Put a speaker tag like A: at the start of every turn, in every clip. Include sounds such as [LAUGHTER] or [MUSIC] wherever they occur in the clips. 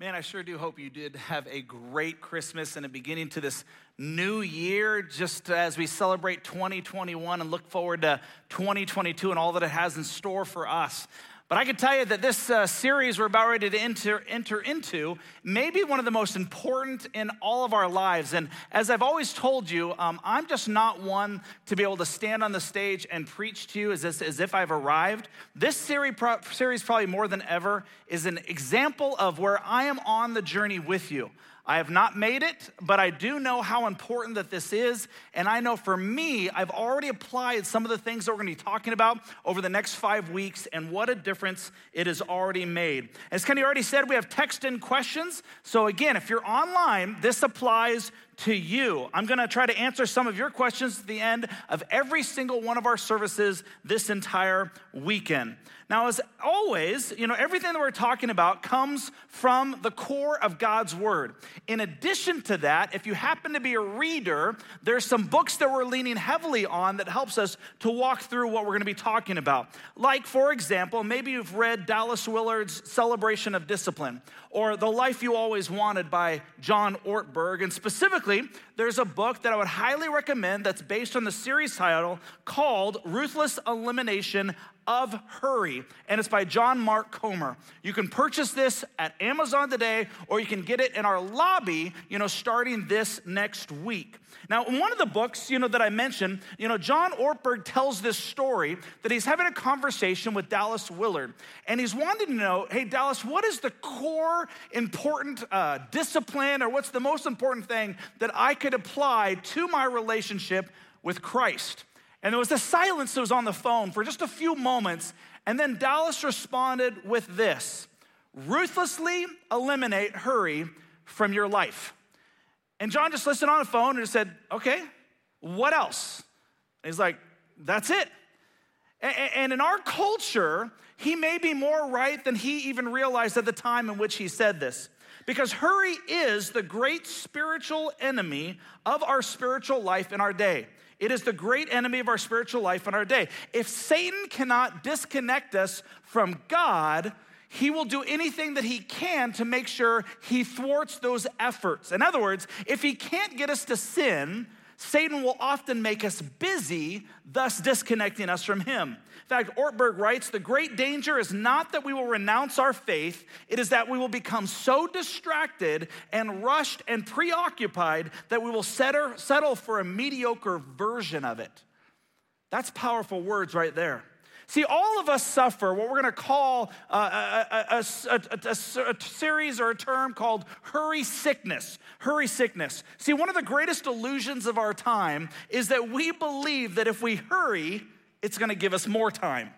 A: Man, I sure do hope you did have a great Christmas and a beginning to this new year, just as we celebrate 2021 and look forward to 2022 and all that it has in store for us. But I can tell you that this uh, series we're about ready to enter, enter into may be one of the most important in all of our lives. And as I've always told you, um, I'm just not one to be able to stand on the stage and preach to you as, as if I've arrived. This series, series, probably more than ever, is an example of where I am on the journey with you. I have not made it, but I do know how important that this is. And I know for me, I've already applied some of the things that we're gonna be talking about over the next five weeks, and what a difference it has already made. As Kenny already said, we have text in questions. So again, if you're online, this applies to you. I'm gonna try to answer some of your questions at the end of every single one of our services this entire weekend. Now, as always, you know, everything that we're talking about comes from the core of God's Word. In addition to that, if you happen to be a reader, there's some books that we're leaning heavily on that helps us to walk through what we're gonna be talking about. Like, for example, maybe you've read Dallas Willard's Celebration of Discipline or The Life You Always Wanted by John Ortberg. And specifically, there's a book that I would highly recommend that's based on the series title called Ruthless Elimination of Hurry, and it's by John Mark Comer. You can purchase this at Amazon today, or you can get it in our lobby, you know, starting this next week. Now, in one of the books, you know, that I mentioned, you know, John Ortberg tells this story that he's having a conversation with Dallas Willard, and he's wanting to know, hey, Dallas, what is the core important uh, discipline, or what's the most important thing that I could apply to my relationship with Christ? And there was a silence that was on the phone for just a few moments. And then Dallas responded with this ruthlessly eliminate hurry from your life. And John just listened on the phone and said, okay, what else? And he's like, that's it. And in our culture, he may be more right than he even realized at the time in which he said this. Because hurry is the great spiritual enemy of our spiritual life in our day. It is the great enemy of our spiritual life in our day. If Satan cannot disconnect us from God, he will do anything that he can to make sure he thwarts those efforts. In other words, if he can't get us to sin, Satan will often make us busy, thus disconnecting us from him In fact, Ortberg writes the great danger is not that we will renounce our faith, it is that we will become so distracted and rushed and preoccupied that we will settle for a mediocre version of it. That's powerful words right there. See, all of us suffer what we're going to call uh, uh, uh, a, a, a, a, series or a term called hurry sickness. Hurry sickness. See, one of the greatest illusions of our time is that we believe that if we hurry, it's gonna give us more time.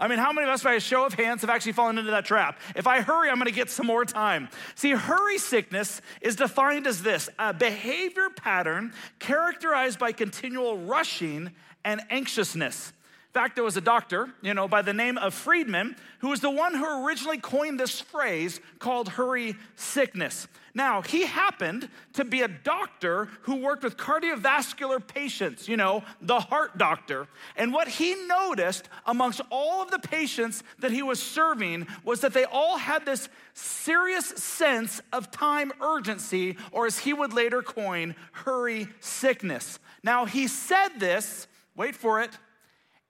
A: I mean, how many of us, by a show of hands, have actually fallen into that trap? If I hurry, I'm gonna get some more time. See, hurry sickness is defined as this a behavior pattern characterized by continual rushing and anxiousness. In fact, there was a doctor, you know, by the name of Friedman, who was the one who originally coined this phrase called hurry sickness. Now, he happened to be a doctor who worked with cardiovascular patients, you know, the heart doctor. And what he noticed amongst all of the patients that he was serving was that they all had this serious sense of time urgency, or as he would later coin, hurry sickness. Now, he said this, wait for it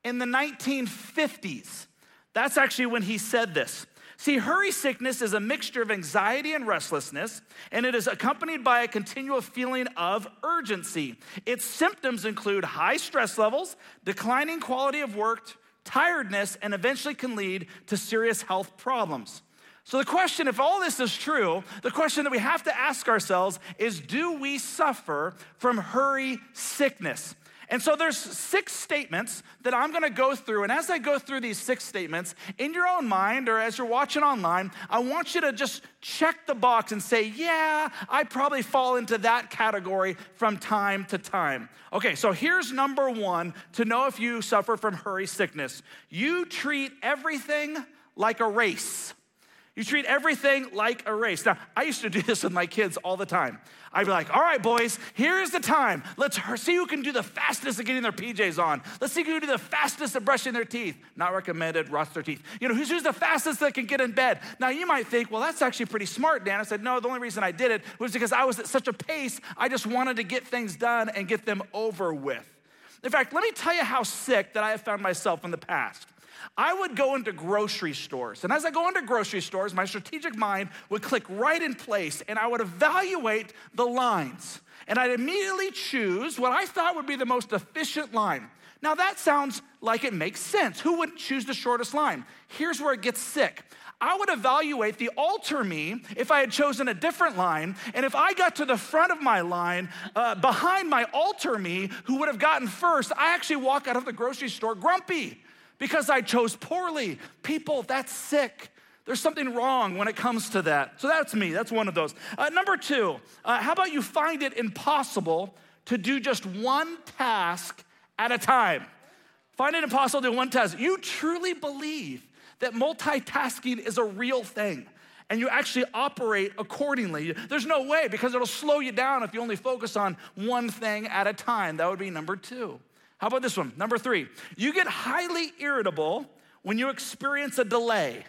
A: in the 1950s. That's actually when he said this. See, hurry sickness is a mixture of anxiety and restlessness, and it is accompanied by a continual feeling of urgency. Its symptoms include high stress levels, declining quality of work, tiredness, and eventually can lead to serious health problems. So, the question, if all this is true, the question that we have to ask ourselves is do we suffer from hurry sickness? And so there's six statements that I'm going to go through. And as I go through these six statements, in your own mind or as you're watching online, I want you to just check the box and say, yeah, I probably fall into that category from time to time. Okay, so here's number one to know if you suffer from hurry sickness. You treat everything like a race. You treat everything like a race. Now, I used to do this with my kids all the time. I'd be like, all right, boys, here's the time. Let's see who can do the fastest at getting their PJs on. Let's see who can do the fastest at brushing their teeth. Not recommended, rust their teeth. You know, who's, who's the fastest that can get in bed? Now, you might think, well, that's actually pretty smart, Dan. I said, no, the only reason I did it was because I was at such a pace, I just wanted to get things done and get them over with. In fact, let me tell you how sick that I have found myself in the past. I would go into grocery stores. And as I go into grocery stores, my strategic mind would click right in place and I would evaluate the lines. And I'd immediately choose what I thought would be the most efficient line. Now, that sounds like it makes sense. Who would choose the shortest line? Here's where it gets sick. I would evaluate the alter me if I had chosen a different line. And if I got to the front of my line, uh, behind my alter me, who would have gotten first, I actually walk out of the grocery store grumpy because I chose poorly. People, that's sick. There's something wrong when it comes to that. So that's me. That's one of those. Uh, number two, uh, how about you find it impossible to do just one task at a time? Find it impossible to do one task. You truly believe that multitasking is a real thing and you actually operate accordingly. There's no way because it'll slow you down if you only focus on one thing at a time. That would be number two. How about this one? Number three, you get highly irritable when you experience a delay.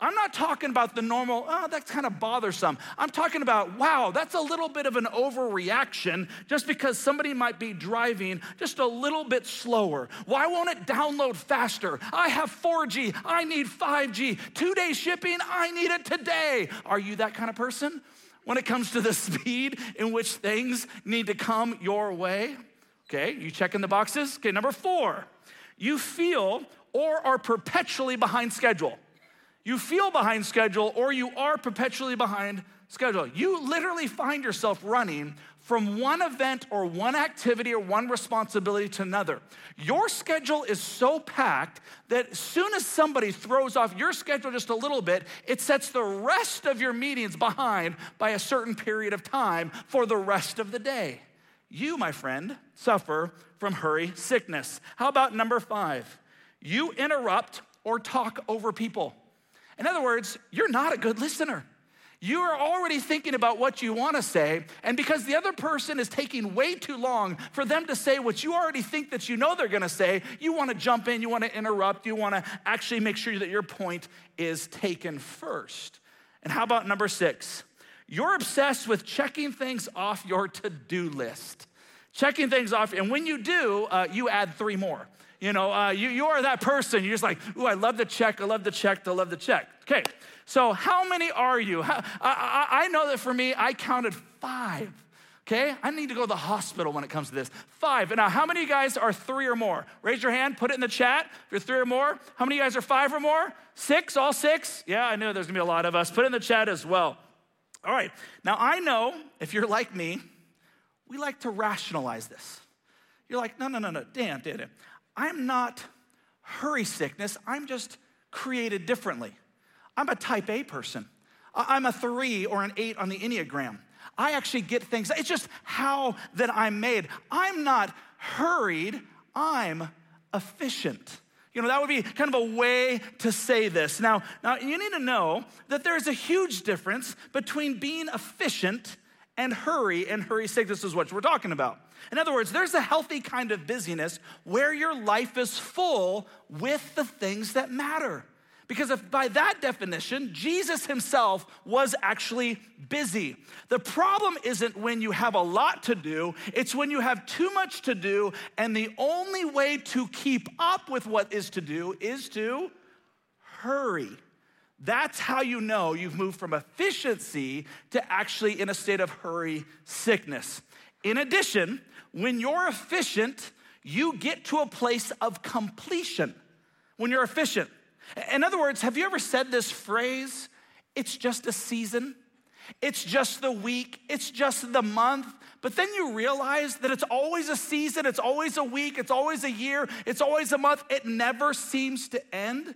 A: I'm not talking about the normal, oh, that's kind of bothersome. I'm talking about, wow, that's a little bit of an overreaction just because somebody might be driving just a little bit slower. Why won't it download faster? I have 4G, I need 5G. Two day shipping, I need it today. Are you that kind of person when it comes to the [LAUGHS] speed in which things need to come your way? Okay, you checking the boxes? Okay, number four, you feel or are perpetually behind schedule. You feel behind schedule or you are perpetually behind schedule. You literally find yourself running from one event or one activity or one responsibility to another. Your schedule is so packed that as soon as somebody throws off your schedule just a little bit, it sets the rest of your meetings behind by a certain period of time for the rest of the day. You, my friend, suffer from hurry sickness. How about number five? You interrupt or talk over people. In other words, you're not a good listener. You are already thinking about what you want to say, and because the other person is taking way too long for them to say what you already think that you know they're going to say, you want to jump in, you want to interrupt, you want to actually make sure that your point is taken first. And how about number six? You're obsessed with checking things off your to do list. Checking things off, and when you do, uh, you add three more. You know, uh, you, you are that person. You're just like, ooh, I love the check, I love the check, I love the check. Okay, so how many are you? I, I, I know that for me, I counted five. Okay, I need to go to the hospital when it comes to this. Five. And now, how many of you guys are three or more? Raise your hand, put it in the chat if you're three or more. How many of you guys are five or more? Six, all six? Yeah, I knew there's gonna be a lot of us. Put in the chat as well. All right. Now, I know if you're like me, we like to rationalize this. You're like, no, no, no, no, Dan, Dan, Dan. I'm not hurry sickness. I'm just created differently. I'm a type A person. I'm a three or an eight on the Enneagram. I actually get things, it's just how that I'm made. I'm not hurried, I'm efficient. You know, that would be kind of a way to say this. Now, now you need to know that there's a huge difference between being efficient and hurry, and hurry sickness is what we're talking about. In other words, there's a healthy kind of busyness where your life is full with the things that matter. Because if by that definition, Jesus himself was actually busy. The problem isn't when you have a lot to do, it's when you have too much to do, and the only way to keep up with what is to do is to hurry. That's how you know you've moved from efficiency to actually in a state of hurry sickness. In addition, when you're efficient, you get to a place of completion. When you're efficient, in other words, have you ever said this phrase? It's just a season. It's just the week, it's just the month. But then you realize that it's always a season, it's always a week, it's always a year, it's always a month. It never seems to end.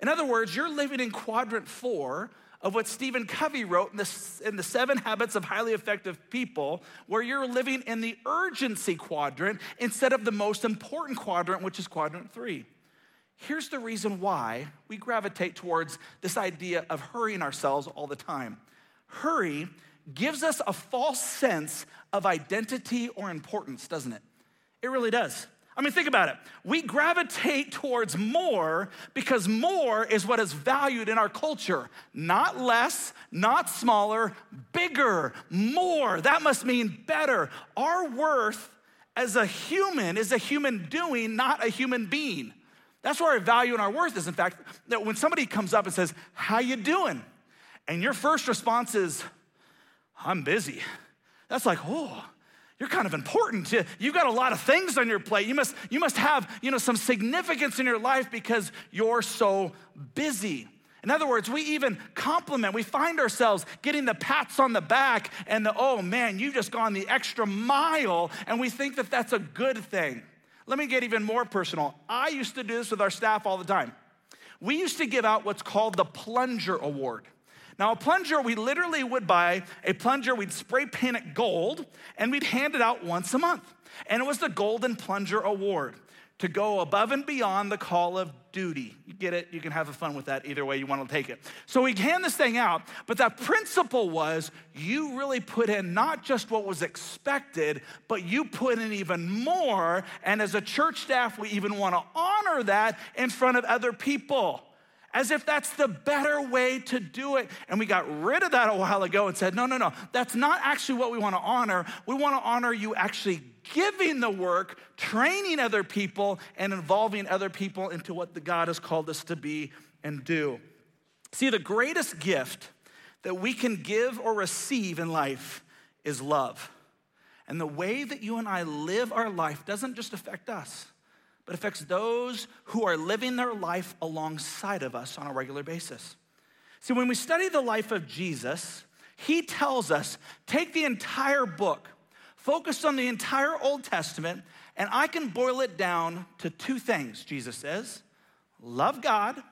A: In other words, you're living in quadrant four of what Stephen Covey wrote in the, in the Seven Habits of Highly Effective People, where you're living in the urgency quadrant instead of the most important quadrant, which is quadrant three. Here's the reason why we gravitate towards this idea of hurrying ourselves all the time. Hurry gives us a false sense of identity or importance, doesn't it? It really does. I mean, think about it. We gravitate towards more because more is what is valued in our culture. Not less, not smaller, bigger, more. That must mean better. Our worth as a human is a human doing, not a human being. That's where our value and our worth is. In fact, that when somebody comes up and says, "How you doing?" and your first response is, "I'm busy." That's like, "Oh, you're kind of important. You've got a lot of things on your plate. You must, you must have, you know, some significance in your life because you're so busy." In other words, we even compliment, we find ourselves getting the pats on the back and the, oh man, you've just gone the extra mile, and we think that that's a good thing. Let me get even more personal. I used to do this with our staff all the time. We used to give out what's called the Plunger Award. Now, a plunger, we literally would buy a plunger, we'd spray paint it gold, and we'd hand it out once a month. And it was the Golden Plunger Award to go above and beyond the call of duty. You get it? You can have fun with that either way you want to take it. So we hand this thing out, but the principle was you really put in not just what was expected, but you put in even more. And as a church staff, we even want to honor that in front of other people as if that's the better way to do it. And we got rid of that a while ago and said, no, no, no, that's not actually what we want to honor. We want to honor you actually giving the work, training other people, and involving other people into what the God has called us to be and do. See, the greatest gift that we can give or receive in life is love. And the way that you and I live our life doesn't just affect us but affects those who are living their life alongside of us on a regular basis. See, when we study the life of Jesus, he tells us take the entire book, focus on the entire Old Testament, and I can boil it down to two things, Jesus says love God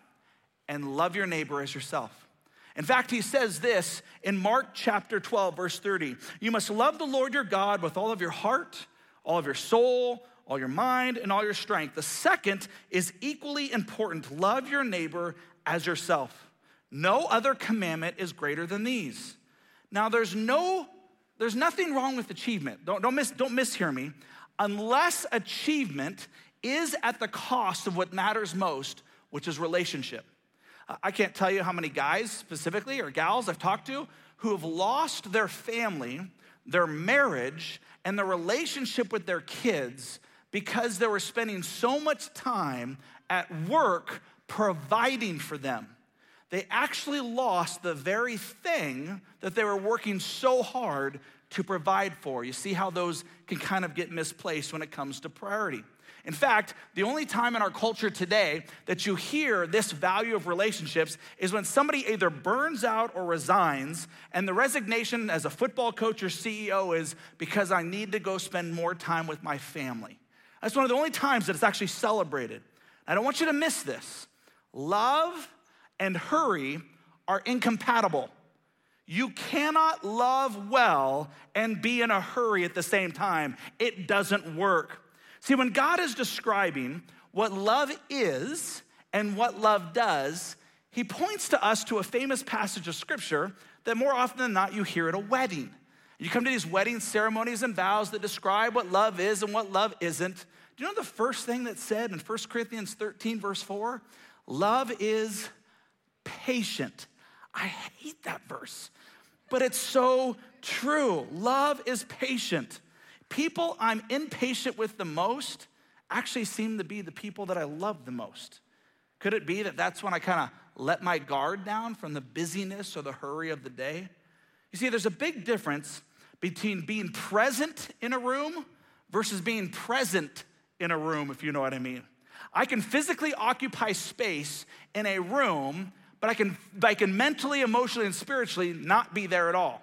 A: and love your neighbor as yourself. In fact, he says this in Mark chapter 12, verse 30 You must love the Lord your God with all of your heart, all of your soul, all your mind, and all your strength. The second is equally important love your neighbor as yourself. No other commandment is greater than these. Now, there's no, there's nothing wrong with achievement. Don't, don't, miss, don't mishear me. Unless achievement is at the cost of what matters most, which is relationship. I can't tell you how many guys specifically or gals I've talked to who have lost their family, their marriage, and their relationship with their kids because they were spending so much time at work providing for them. They actually lost the very thing that they were working so hard to provide for. You see how those can kind of get misplaced when it comes to priority. In fact, the only time in our culture today that you hear this value of relationships is when somebody either burns out or resigns, and the resignation as a football coach or CEO is because I need to go spend more time with my family. That's one of the only times that it's actually celebrated. I don't want you to miss this. Love and hurry are incompatible. You cannot love well and be in a hurry at the same time. It doesn't work. See, when God is describing what love is and what love does, he points to us to a famous passage of scripture that more often than not you hear at a wedding. You come to these wedding ceremonies and vows that describe what love is and what love isn't. Do you know the first thing that's said in 1 Corinthians 13, verse 4? Love is patient. I hate that verse, but it's so true. Love is patient. People I'm impatient with the most actually seem to be the people that I love the most. Could it be that that's when I kind of let my guard down from the busyness or the hurry of the day? You see, there's a big difference between being present in a room versus being present in a room, if you know what I mean. I can physically occupy space in a room, but I can, I can mentally, emotionally, and spiritually not be there at all.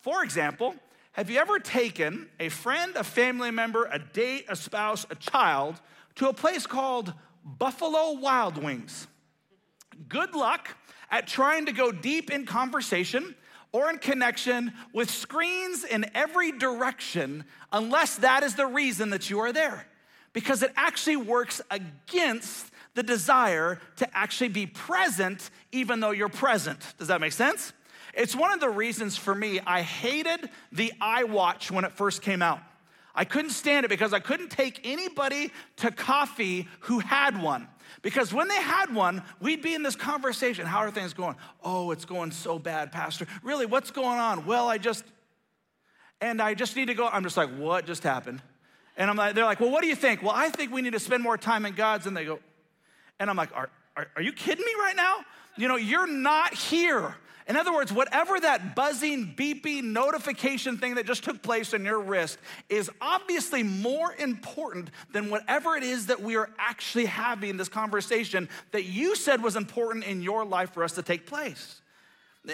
A: For example, have you ever taken a friend, a family member, a date, a spouse, a child to a place called Buffalo Wild Wings? Good luck at trying to go deep in conversation or in connection with screens in every direction unless that is the reason that you are there. Because it actually works against the desire to actually be present even though you're present. Does that make sense? It's one of the reasons for me I hated the iWatch when it first came out. I couldn't stand it because I couldn't take anybody to coffee who had one. Because when they had one, we'd be in this conversation. How are things going? Oh, it's going so bad, Pastor. Really, what's going on? Well, I just, and I just need to go. I'm just like, what just happened? And I'm like, they're like, well, what do you think? Well, I think we need to spend more time in God's. And they go, and I'm like, are, are, are you kidding me right now? You know, you're not here. In other words, whatever that buzzing, beeping notification thing that just took place on your wrist is obviously more important than whatever it is that we are actually having this conversation that you said was important in your life for us to take place.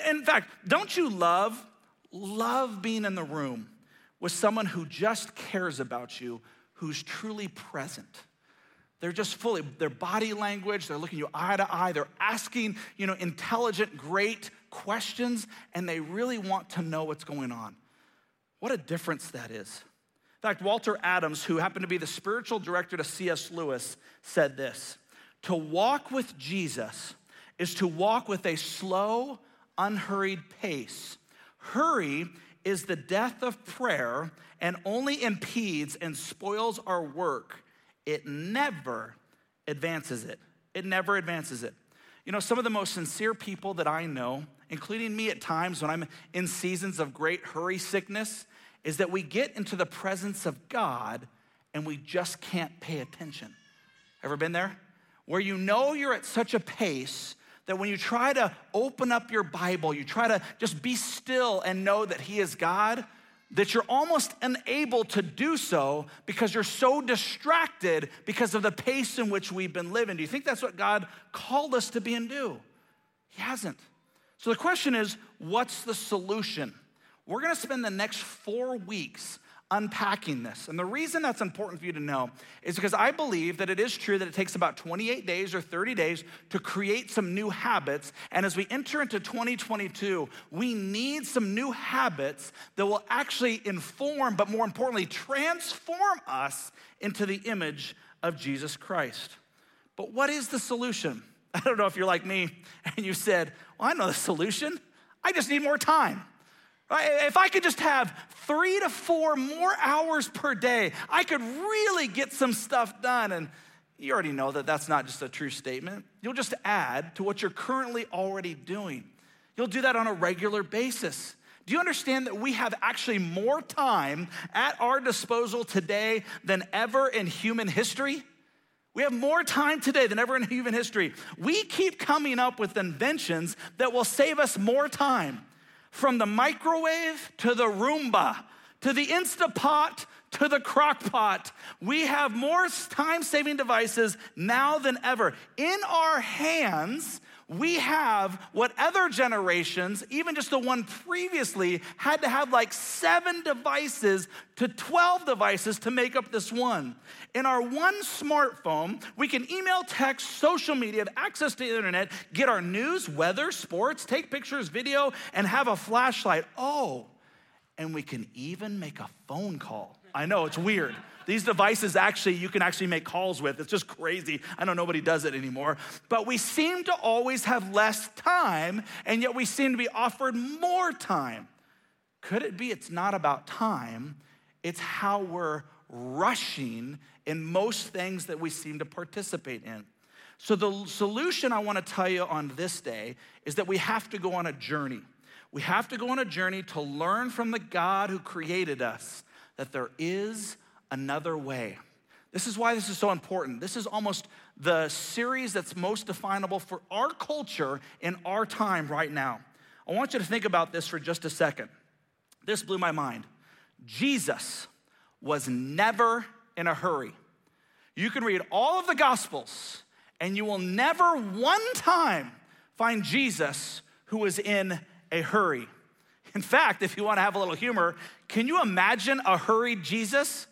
A: In fact, don't you love, love being in the room with someone who just cares about you, who's truly present? They're just fully, their body language, they're looking you eye to eye, they're asking, you know, intelligent, great questions, and they really want to know what's going on. What a difference that is. In fact, Walter Adams, who happened to be the spiritual director to C.S. Lewis, said this To walk with Jesus is to walk with a slow, unhurried pace. Hurry is the death of prayer and only impedes and spoils our work it never advances it. It never advances it. You know, some of the most sincere people that I know, including me at times when I'm in seasons of great hurry sickness, is that we get into the presence of God and we just can't pay attention. Ever been there? Where you know you're at such a pace that when you try to open up your Bible, you try to just be still and know that He is God, that you're almost unable to do so because you're so distracted because of the pace in which we've been living. Do you think that's what God called us to be and do? He hasn't. So the question is what's the solution? We're gonna spend the next four weeks unpacking this. And the reason that's important for you to know is because I believe that it is true that it takes about 28 days or 30 days to create some new habits. And as we enter into 2022, we need some new habits that will actually inform, but more importantly, transform us into the image of Jesus Christ. But what is the solution? [LAUGHS] I don't know if you're like me and you said, Well, I know the solution. I just need more time. If I could just have three to four more hours per day, I could really get some stuff done. And you already know that that's not just a true statement. You'll just add to what you're currently already doing. You'll do that on a regular basis. Do you understand that we have actually more time at our disposal today than ever in human history? We have more time today than ever in human history. We keep coming up with inventions that will save us more time. From the microwave to the Roomba to the Instapot to the crock pot. We have more time saving devices now than ever. In our hands, we have what other generations, even just the one previously, had to have like seven devices to 12 devices to make up this one. In our one smartphone, we can email, text, social media, have access to the internet, get our news, weather, sports, take pictures, video, and have a flashlight. Oh, and we can even make a phone call. I know it's weird. These devices actually, you can actually make calls with. It's just crazy. I know nobody does it anymore. But we seem to always have less time, and yet we seem to be offered more time. Could it be it's not about time, it's how we're rushing in most things that we seem to participate in? So, the solution I want to tell you on this day is that we have to go on a journey. We have to go on a journey to learn from the God who created us that there is another way. This is why this is so important. This is almost the series that's most definable for our culture in our time right now. I want you to think about this for just a second. This blew my mind. Jesus was never in a hurry. You can read all of the Gospels, and you will never one time find Jesus who was in a hurry. In fact, if you want to have a little humor, can you imagine a hurried Jesus?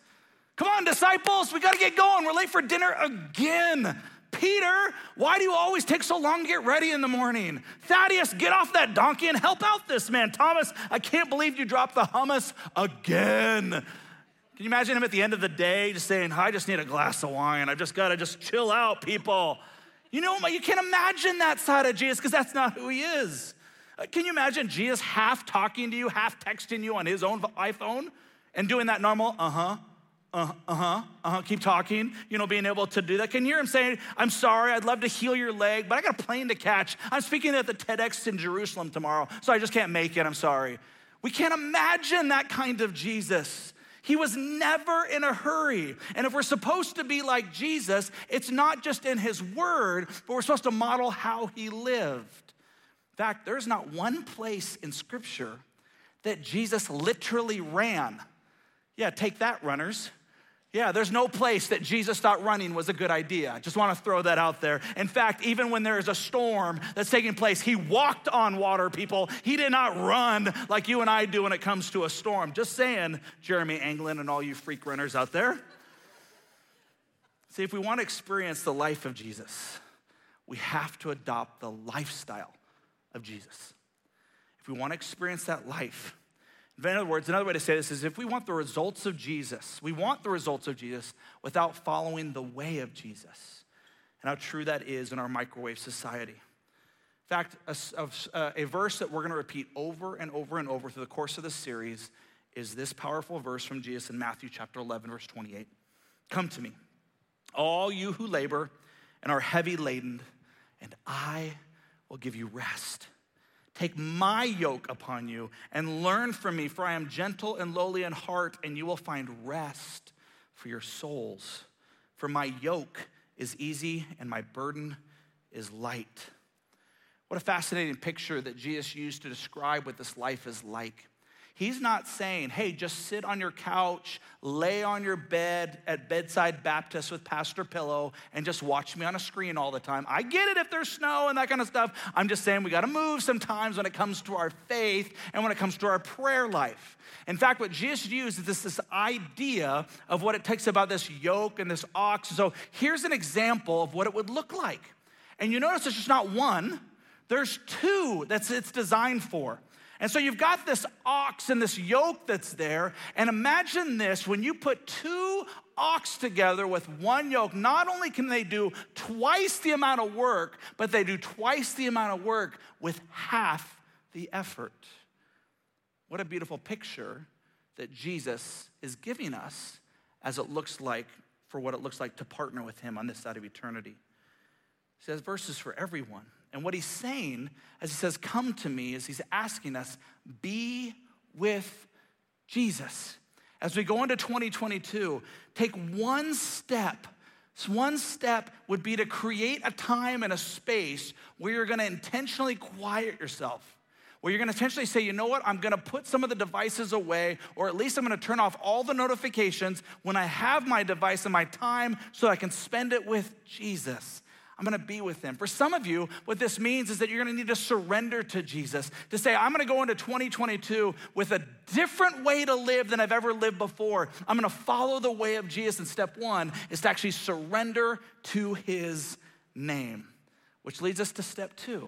A: Come on, disciples, we got to get going. We're late for dinner again. Peter, why do you always take so long to get ready in the morning? Thaddeus, get off that donkey and help out this man. Thomas, I can't believe you dropped the hummus again. Can you imagine him at the end of the day just saying, I just need a glass of wine. I've just got to just chill out, people. You know, you can't imagine that side of Jesus because that's not who he is. Uh, can you imagine Jesus half talking to you, half texting you on his own iPhone and doing that normal, uh huh, uh huh, uh huh, keep talking, you know, being able to do that? Can you hear him saying, I'm sorry, I'd love to heal your leg, but I got a plane to catch. I'm speaking at the TEDx in Jerusalem tomorrow, so I just can't make it. I'm sorry. We can't imagine that kind of Jesus. He was never in a hurry. And if we're supposed to be like Jesus, it's not just in his word, but we're supposed to model how he lived. In fact, there's not one place in scripture that Jesus literally ran. Yeah, take that, runners. Yeah, there's no place that Jesus thought running was a good idea. I just want to throw that out there. In fact, even when there is a storm that's taking place, he walked on water, people. He did not run like you and I do when it comes to a storm. Just saying, Jeremy Anglin and all you freak runners out there. See, if we want to experience the life of Jesus, we have to adopt the lifestyle of Jesus. If we want to experience that life, in other words, another way to say this is if we want the results of Jesus, we want the results of Jesus without following the way of Jesus. And how true that is in our microwave society. In fact, a, a, uh, a verse that we're going to repeat over and over and over through the course of this series is this powerful verse from Jesus in Matthew chapter 11, verse 28. Come to me, all you who labor and are heavy laden, and I will give you rest. Take my yoke upon you and learn from me, for I am gentle and lowly in heart, and you will find rest for your souls. For my yoke is easy and my burden is light. What a fascinating picture that Jesus used to describe what this life is like. He's not saying, hey, just sit on your couch, lay on your bed at Bedside Baptist with Pastor Pillow, and just watch me on a screen all the time. I get it if there's snow and that kind of stuff. I'm just saying we got to move sometimes when it comes to our faith and when it comes to our prayer life. In fact, what Jesus used is this, this idea of what it takes about this yoke and this ox. So here's an example of what it would look like. And you notice it's just not one, there's two that's it's designed for. And so you've got this ox and this yoke that's there. And imagine this when you put two ox together with one yoke, not only can they do twice the amount of work, but they do twice the amount of work with half the effort. What a beautiful picture that Jesus is giving us as it looks like for what it looks like to partner with him on this side of eternity. He says verses for everyone. And what he's saying as he says, Come to me, is he's asking us, be with Jesus. As we go into 2022, take one step. So one step would be to create a time and a space where you're gonna intentionally quiet yourself where you're gonna intentionally say, you know what, I'm gonna put some of the devices away, or at least I'm gonna turn off all the notifications when I have my device and my time so I can spend it with Jesus. I'm gonna be with them. For some of you, what this means is that you're gonna need to surrender to Jesus, to say, I'm gonna go into 2022 with a different way to live than I've ever lived before. I'm gonna follow the way of Jesus. And step one is to actually surrender to his name, which leads us to step two.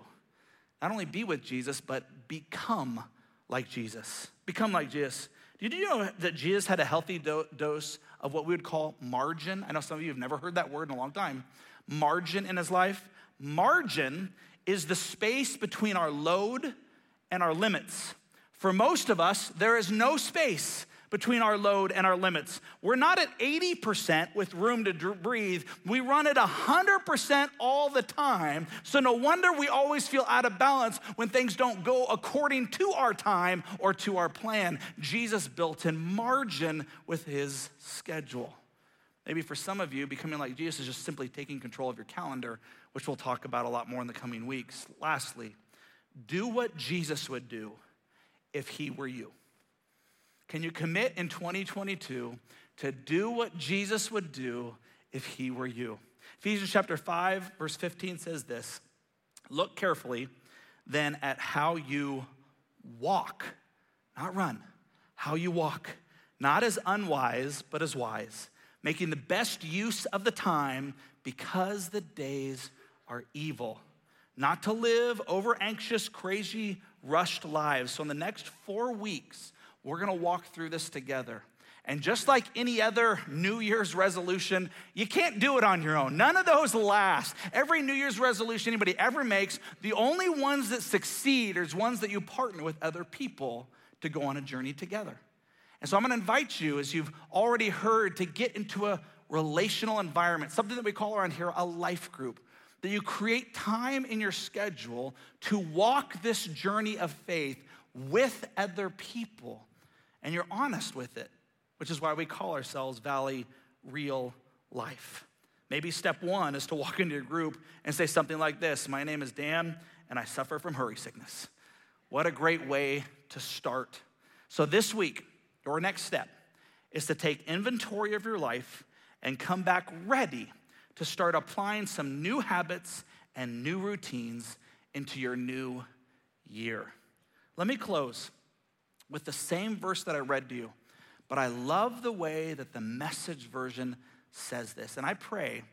A: Not only be with Jesus, but become like Jesus. Become like Jesus. Did you know that Jesus had a healthy do- dose of what we would call margin? I know some of you have never heard that word in a long time margin in his life? Margin is the space between our load and our limits. For most of us, there is no space between our load and our limits. We're not at 80% with room to breathe. We run at 100% all the time. So no wonder we always feel out of balance when things don't go according to our time or to our plan. Jesus built in margin with his schedule. Maybe for some of you, becoming like Jesus is just simply taking control of your calendar, which we'll talk about a lot more in the coming weeks. Lastly, do what Jesus would do if he were you. Can you commit in 2022 to do what Jesus would do if he were you? Ephesians chapter 5, verse 15 says this Look carefully then at how you walk, not run, how you walk, not as unwise, but as wise making the best use of the time because the days are evil. Not to live over anxious, crazy, rushed lives. So, in the next four weeks, we're gonna walk through this together. And just like any other New Year's resolution, you can't do it on your own. None of those last. Every New Year's resolution anybody ever makes, the only ones that succeed are ones that you partner with other people to go on a journey together. And so I'm gonna invite you, as you've already heard, to get into a relational environment, something that we call around here a life group. That you create time in your schedule to walk this journey of faith with other people, and you're honest with it, which is why we call ourselves Valley Real Life. Maybe step one is to walk into your group and say something like this My name is Dan, and I suffer from hurry sickness. What a great way to start. So, this week, your next step is to take inventory of your life and come back ready to start applying some new habits and new routines into your new year. Let me close with the same verse that I read to you, but I love the way that the message version says this. And I pray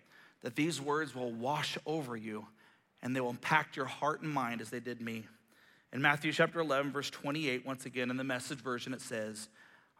A: that these words will wash over you and they will impact your heart and mind as they did me. In Matthew chapter 11, verse 28, once again in the message version, it says,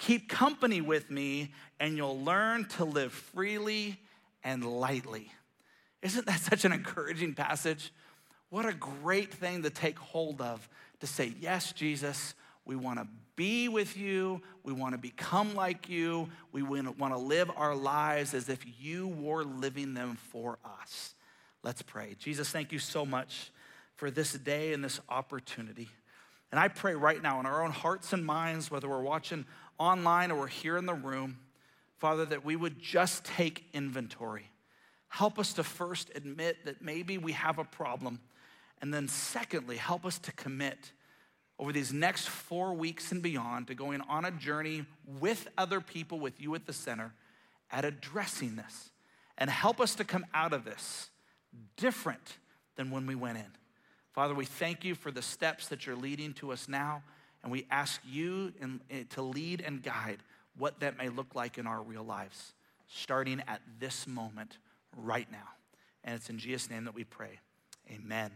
A: Keep company with me, and you'll learn to live freely and lightly. Isn't that such an encouraging passage? What a great thing to take hold of to say, Yes, Jesus, we want to be with you. We want to become like you. We want to live our lives as if you were living them for us. Let's pray. Jesus, thank you so much for this day and this opportunity. And I pray right now in our own hearts and minds, whether we're watching online or here in the room, Father, that we would just take inventory. Help us to first admit that maybe we have a problem. And then, secondly, help us to commit over these next four weeks and beyond to going on a journey with other people, with you at the center, at addressing this. And help us to come out of this different than when we went in. Father, we thank you for the steps that you're leading to us now, and we ask you in, in, to lead and guide what that may look like in our real lives, starting at this moment right now. And it's in Jesus' name that we pray. Amen.